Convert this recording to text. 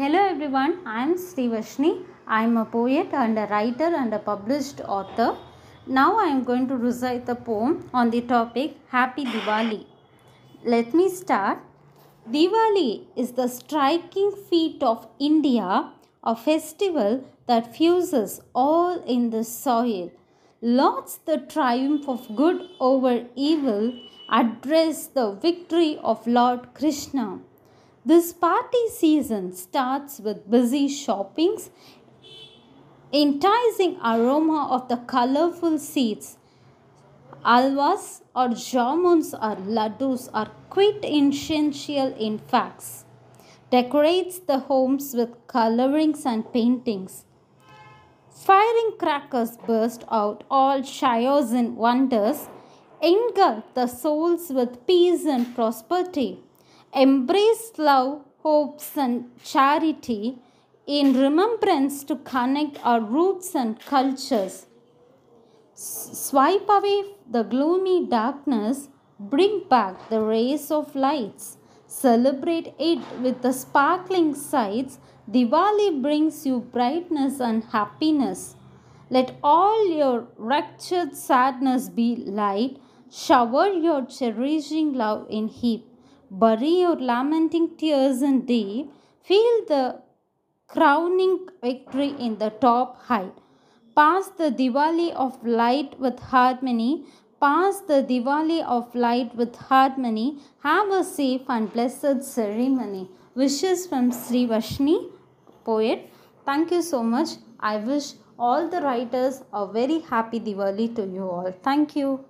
Hello everyone, I am Sree Varshini. I am a poet and a writer and a published author. Now I am going to recite the poem on the topic Happy Diwali. Let me start. Diwali is the striking feat of India, a festival that fuses all in the soil, lauds the triumph of good over evil, address the victory of Lord Krishna. This party season starts with busy shoppings, enticing aroma of the colorful seeds. Halwas or jamuns or laddus are quite essential in facts. Decorates the homes with colorings and paintings. Firing crackers burst out, all shires and wonders, engulf the souls with peace and prosperity. Embrace love, hopes, and charity in remembrance to connect our roots and cultures. Swipe away the gloomy darkness, bring back the rays of lights. Celebrate it with the sparkling sights. Diwali brings you brightness and happiness. Let all your wretched sadness be light. Shower your cherishing love in heap. Bury your lamenting tears in deep. Feel the crowning victory in the top height. Pass the Diwali of light with harmony. Pass the Diwali of light with harmony. Have a safe and blessed ceremony. Wishes from Sree Varshini, poet. Thank you so much. I wish all the writers a very happy Diwali to you all. Thank you.